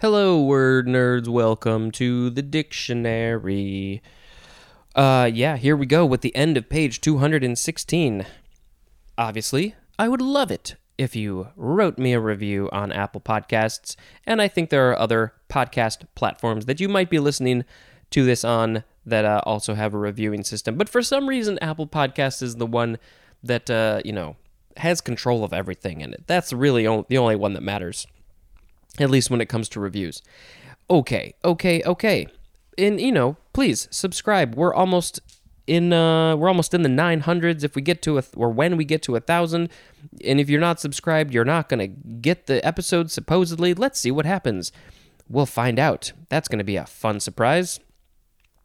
Hello, word nerds. Welcome to the dictionary. Uh, yeah, here we go with the end of page 216. Obviously, I would love it if you wrote me a review on Apple Podcasts, and I think there are other podcast platforms that you might be listening to this on that uh, also have a reviewing system. But for some reason, Apple Podcasts is the one that, uh, you know, has control of everything in it. That's really o- the only one that matters at least when it comes to reviews. Okay, okay, okay. And you know, please subscribe. We're almost in uh we're almost in the 900s if we get to a or when we get to a 1000 and if you're not subscribed you're not to get the episode supposedly. Let's see what happens. We'll find out. That's to be a fun surprise.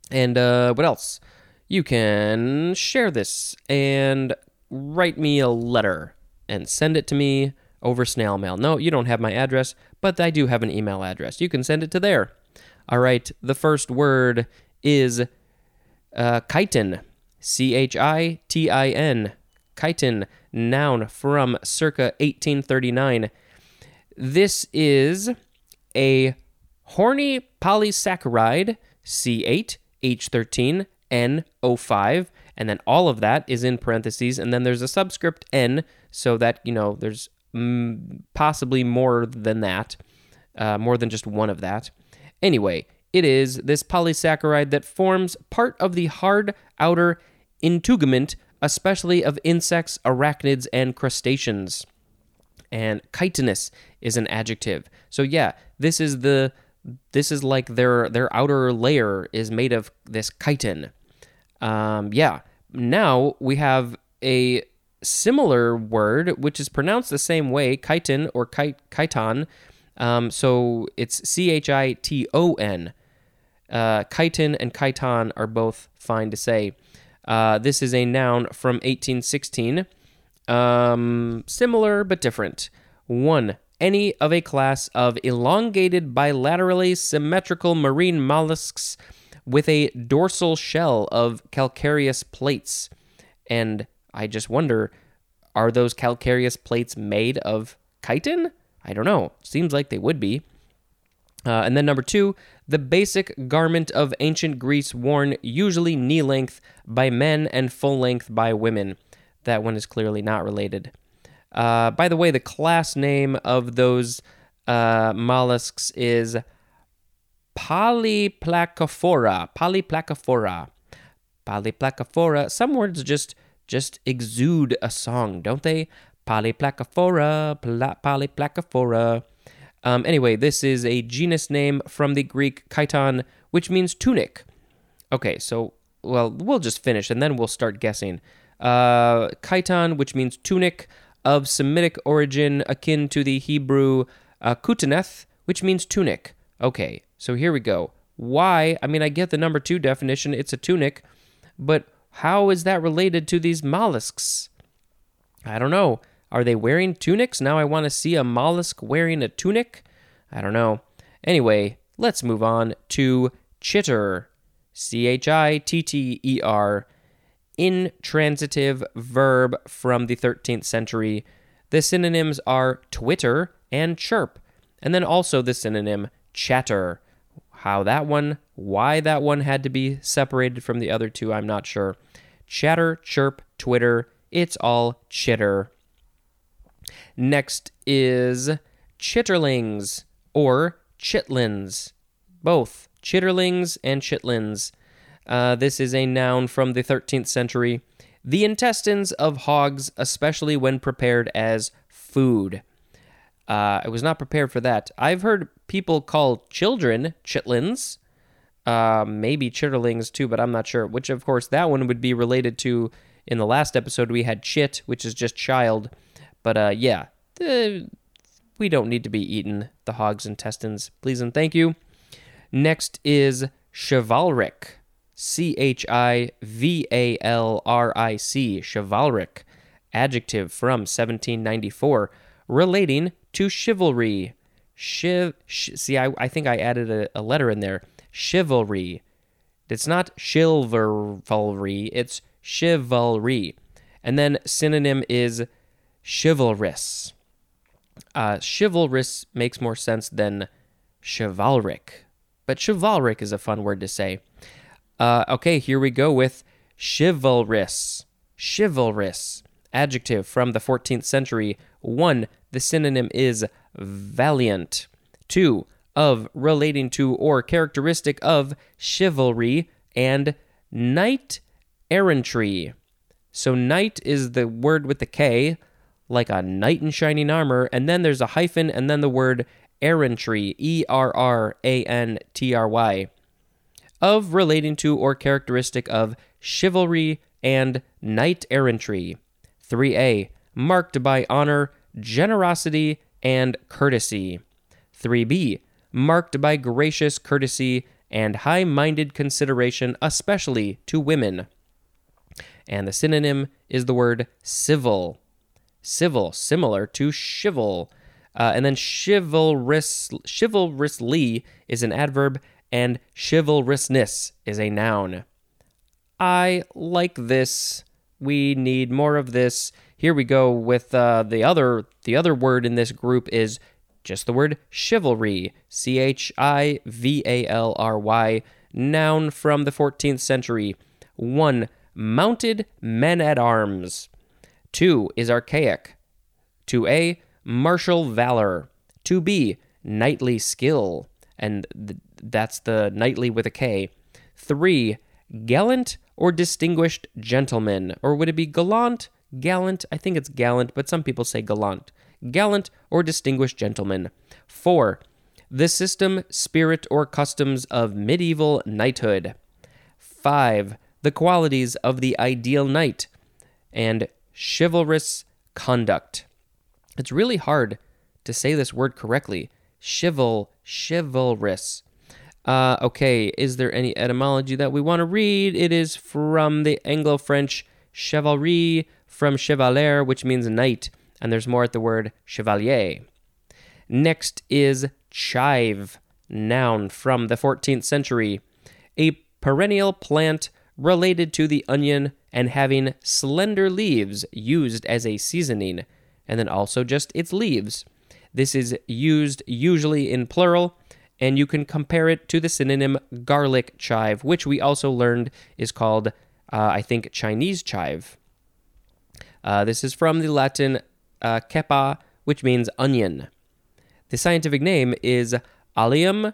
And uh what else? You can share this and write me a letter and send it to me over snail mail. No, you don't have my address, but I do have an email address. You can send it to there. All right, the first word is uh, chitin. C H I T I N. Chitin, noun from circa 1839. This is a horny polysaccharide, C8, H13, N05, and then all of that is in parentheses, and then there's a subscript N, so that, you know, there's possibly more than that, uh, more than just one of that. Anyway, it is this polysaccharide that forms part of the hard outer integument, especially of insects, arachnids, and crustaceans. And chitinous is an adjective. So yeah, this is the this is like their their outer layer is made of this chitin. Um, yeah. Now we have a similar word which is pronounced the same way, chitin or chit- chiton. Um, so it's C H I T O N. Uh, chitin and chiton are both fine to say. Uh, this is a noun from 1816. Um, similar but different. One, any of a class of elongated bilaterally symmetrical marine mollusks with a dorsal shell of calcareous plates. And I just wonder are those calcareous plates made of chitin? I don't know. Seems like they would be. Uh, and then number two, the basic garment of ancient Greece worn usually knee length by men and full length by women. That one is clearly not related. Uh, by the way, the class name of those uh, mollusks is Polyplacophora. Polyplacophora. Polyplacophora. Some words just just exude a song, don't they? Polyplacophora, pla- polyplacophora. Um, anyway, this is a genus name from the Greek chiton, which means tunic. Okay, so, well, we'll just finish and then we'll start guessing. Uh, chiton, which means tunic, of Semitic origin, akin to the Hebrew uh, which means tunic. Okay, so here we go. Why? I mean, I get the number two definition, it's a tunic, but how is that related to these mollusks? I don't know. Are they wearing tunics? Now I want to see a mollusk wearing a tunic? I don't know. Anyway, let's move on to chitter. C H I T T E R. Intransitive verb from the 13th century. The synonyms are twitter and chirp. And then also the synonym chatter. How that one, why that one had to be separated from the other two, I'm not sure. Chatter, chirp, Twitter, it's all chitter. Next is chitterlings or chitlins. Both chitterlings and chitlins. Uh, this is a noun from the 13th century. The intestines of hogs, especially when prepared as food. Uh, I was not prepared for that. I've heard people call children chitlins, uh, maybe chitterlings too, but I'm not sure. Which, of course, that one would be related to. In the last episode, we had chit, which is just child. But uh, yeah, we don't need to be eating the hog's intestines. Please and thank you. Next is chivalric. C H I V A L R I C. Chivalric. Adjective from 1794 relating to chivalry. Chiv. Sh- see, I, I think I added a, a letter in there. Chivalry. It's not chivalry, it's chivalry. And then synonym is chivalrous. Uh, chivalrous makes more sense than chivalric. But chivalric is a fun word to say. Uh, okay, here we go with chivalrous. Chivalrous. Adjective from the 14th century. 1. The synonym is valiant. 2. Of, relating to, or characteristic of chivalry and knight errantry. So, knight is the word with the K, like a knight in shining armor, and then there's a hyphen, and then the word errantry, E R R A N T R Y, of relating to or characteristic of chivalry and knight errantry. 3a, marked by honor, generosity, and courtesy. 3b, marked by gracious courtesy and high minded consideration, especially to women. And the synonym is the word civil. Civil, similar to chival. Uh, and then chivalrous, chivalrously is an adverb, and chivalrousness is a noun. I like this. We need more of this. Here we go with uh, the other. The other word in this group is just the word chivalry. C H I V A L R Y. Noun from the 14th century. One, mounted men at arms. Two is archaic. 2a, martial valor. 2b, knightly skill. And th- that's the knightly with a K. 3, gallant or distinguished gentleman. Or would it be gallant? Gallant? I think it's gallant, but some people say gallant. Gallant or distinguished gentleman. 4. The system, spirit, or customs of medieval knighthood. 5. The qualities of the ideal knight. And chivalrous conduct. It's really hard to say this word correctly. Chival, chivalrous. Uh, okay, is there any etymology that we want to read? It is from the Anglo French chevalerie, from chevalier, which means knight, and there's more at the word chevalier. Next is chive, noun from the 14th century, a perennial plant related to the onion and having slender leaves used as a seasoning, and then also just its leaves. This is used usually in plural and you can compare it to the synonym garlic chive, which we also learned is called, uh, I think, Chinese chive. Uh, this is from the Latin uh, which means onion. The scientific name is Allium.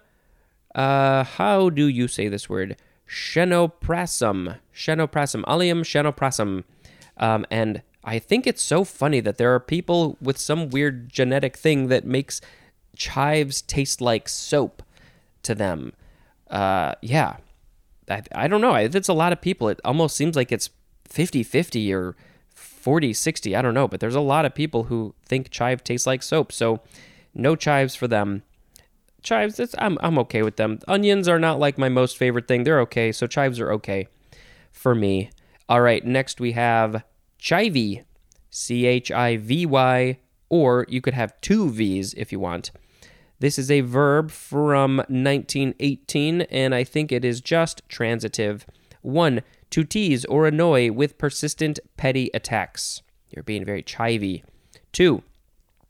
Uh, how do you say this word? Chenoprasum. Chenoprasum. Allium chenoprasum. Um, and I think it's so funny that there are people with some weird genetic thing that makes chives taste like soap to them. Uh, yeah, I, I don't know. It's a lot of people. It almost seems like it's 50 50 or 40 60. I don't know. But there's a lot of people who think chive tastes like soap. So no chives for them. Chives, I'm, I'm okay with them. Onions are not like my most favorite thing. They're okay. So chives are okay for me. All right, next we have chivy. C H I V Y or you could have two V's if you want. This is a verb from 1918, and I think it is just transitive. One, to tease or annoy with persistent petty attacks. You're being very chivy. Two,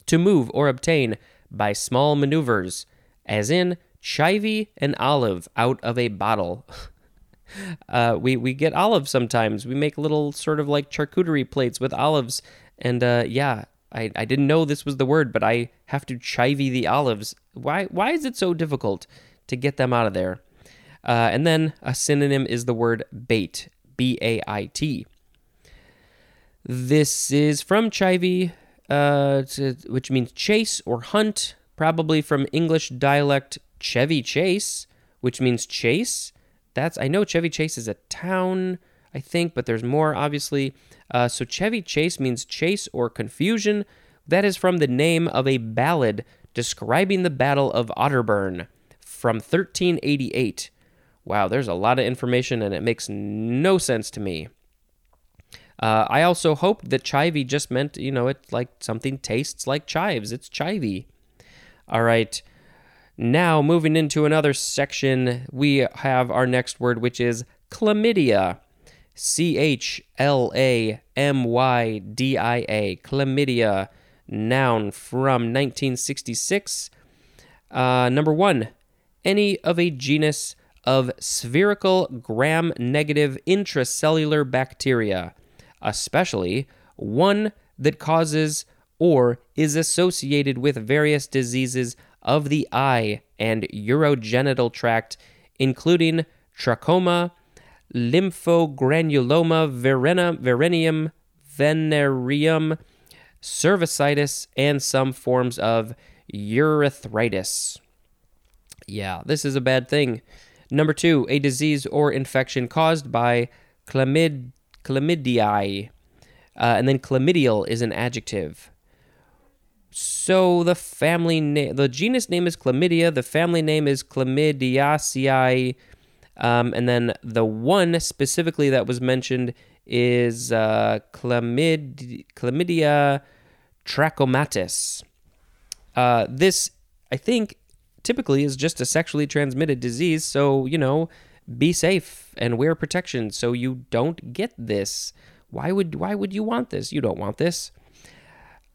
to move or obtain by small maneuvers, as in chivy an olive out of a bottle. uh, we, we get olives sometimes. We make little sort of like charcuterie plates with olives. And uh, yeah, I, I didn't know this was the word, but I have to chivy the olives. Why why is it so difficult to get them out of there? Uh, and then a synonym is the word bait, B A I T. This is from chivy, uh, to, which means chase or hunt, probably from English dialect Chevy Chase, which means chase. That's I know Chevy Chase is a town, I think, but there's more obviously. Uh, so Chevy Chase means chase or confusion. That is from the name of a ballad describing the Battle of Otterburn from 1388. Wow, there's a lot of information and it makes no sense to me. Uh, I also hoped that chivy just meant, you know, it like something tastes like chives. It's chivy. All right. Now, moving into another section, we have our next word, which is chlamydia. C H L A M Y D I A, chlamydia, noun from 1966. Uh, number one, any of a genus of spherical gram negative intracellular bacteria, especially one that causes or is associated with various diseases of the eye and urogenital tract, including trachoma, lymphogranuloma, verena, verenium, venereum, cervicitis, and some forms of urethritis. Yeah, this is a bad thing. Number two, a disease or infection caused by chlamyd, chlamydiae. Uh, and then chlamydial is an adjective. So the family name, the genus name is chlamydia. The family name is chlamydiaceae. Um, and then the one specifically that was mentioned is uh, chlamyd, chlamydia trachomatis. Uh, this, I think, typically is just a sexually transmitted disease. So, you know, be safe and wear protection so you don't get this. Why would why would you want this? You don't want this.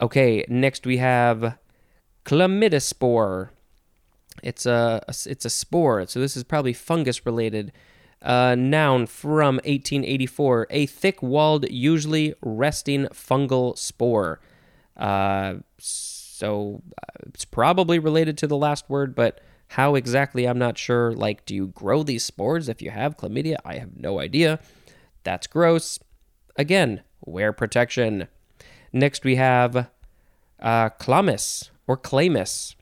Okay, next we have chlamydospore. It's a, it's a spore, so this is probably fungus related. Uh, noun from 1884: a thick-walled, usually resting fungal spore. Uh, so uh, it's probably related to the last word, but how exactly I'm not sure. Like, do you grow these spores if you have chlamydia? I have no idea. That's gross. Again, wear protection. Next, we have uh, chlamys or chlamys.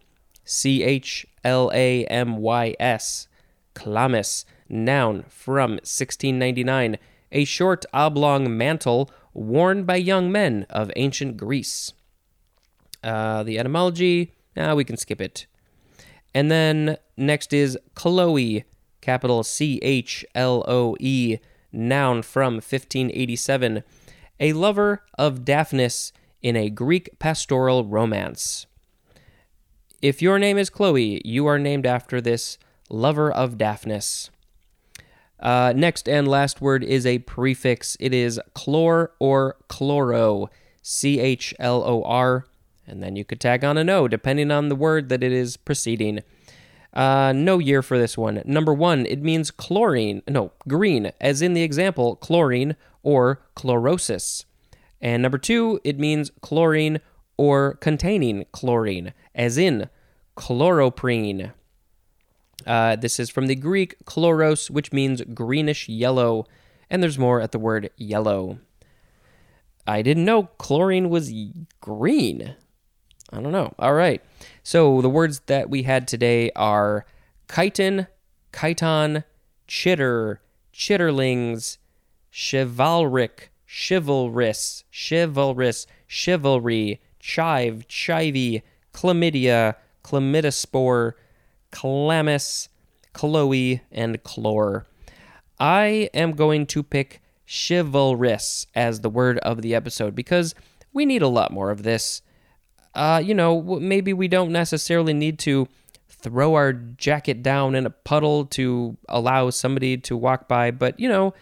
C H L A M Y S. Chlamys. Noun from 1699. A short oblong mantle worn by young men of ancient Greece. Uh, the etymology, uh, we can skip it. And then next is Chloe, capital C H L O E, noun from 1587. A lover of Daphnis in a Greek pastoral romance. If your name is Chloe, you are named after this lover of Daphnis. Uh, next and last word is a prefix. It is chlor or chloro, C H L O R and then you could tag on a no, depending on the word that it is preceding. Uh, no year for this one. Number one, it means chlorine, no, green, as in the example, chlorine or chlorosis. And number two, it means chlorine or containing chlorine, as in chloroprene. Uh, this is from the Greek chloros, which means greenish yellow, and there's more at the word yellow. I didn't know chlorine was green. I don't know. All right. So the words that we had today are chitin, chiton, chitter, chitterlings, chivalric, chivalrous, chivalrous, chivalry, chive, chivy, chlamydia, chlamydospore, chlamys, chloe, and chlor. I am going to pick chivalrous as the word of the episode because we need a lot more of this uh, you know, maybe we don't necessarily need to throw our jacket down in a puddle to allow somebody to walk by, but, you know,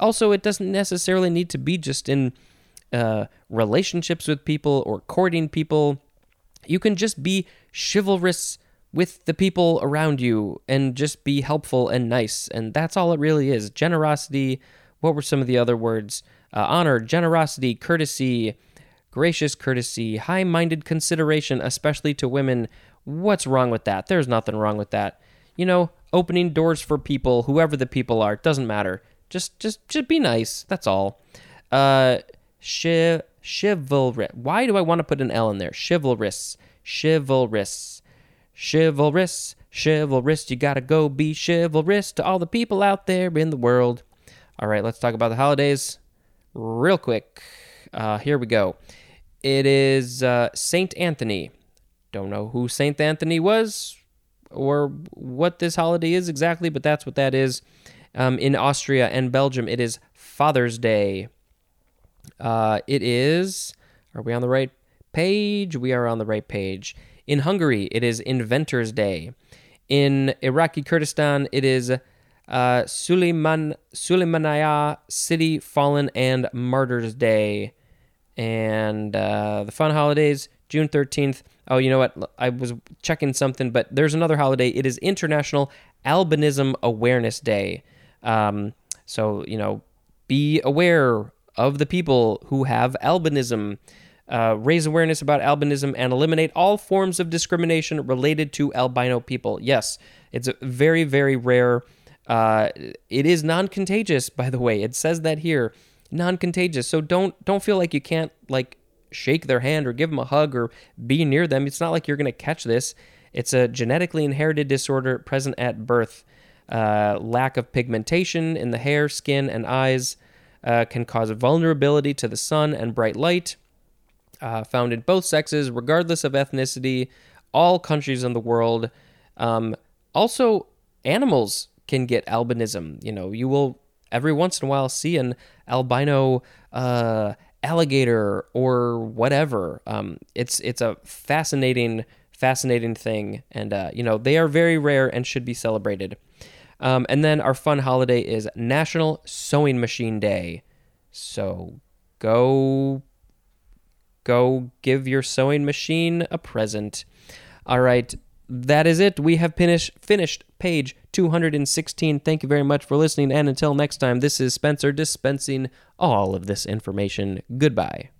also it doesn't necessarily need to be just in uh, relationships with people or courting people. You can just be chivalrous with the people around you and just be helpful and nice. And that's all it really is. Generosity. What were some of the other words? Uh, honor, generosity, courtesy, gracious courtesy, high minded consideration, especially to women. What's wrong with that? There's nothing wrong with that. You know, opening doors for people, whoever the people are, doesn't matter. Just, just, just be nice. That's all. Uh, chiv- chivalrous. Why do I want to put an L in there? Chivalrous, chivalrous, chivalrous, chivalrous. You gotta go be chivalrous to all the people out there in the world. All right, let's talk about the holidays real quick. Uh, here we go. It is uh, Saint Anthony. Don't know who Saint Anthony was or what this holiday is exactly, but that's what that is. Um, in Austria and Belgium, it is Father's Day. Uh, it is. Are we on the right page? We are on the right page. In Hungary, it is Inventor's Day. In Iraqi Kurdistan, it is uh, Suleiman Suleimaniyah City Fallen and Martyrs Day. And uh, the fun holidays June 13th. Oh, you know what? I was checking something, but there's another holiday. It is International Albinism Awareness Day. Um, so, you know, be aware of the people who have albinism. Uh, raise awareness about albinism and eliminate all forms of discrimination related to albino people. Yes, it's a very, very rare. Uh, it is non-contagious, by the way. It says that here, non-contagious. So don't don't feel like you can't like shake their hand or give them a hug or be near them. It's not like you're going to catch this. It's a genetically inherited disorder present at birth. Uh, lack of pigmentation in the hair, skin, and eyes uh, can cause vulnerability to the sun and bright light. Uh, found in both sexes, regardless of ethnicity, all countries in the world. Um, also, animals can get albinism. You know, you will every once in a while see an albino uh, alligator or whatever. Um, it's it's a fascinating fascinating thing, and uh, you know they are very rare and should be celebrated. Um, and then our fun holiday is National Sewing Machine Day. So go go give your sewing machine a present. All right, that is it. We have finished finished page 216. Thank you very much for listening and until next time, this is Spencer dispensing all of this information. Goodbye.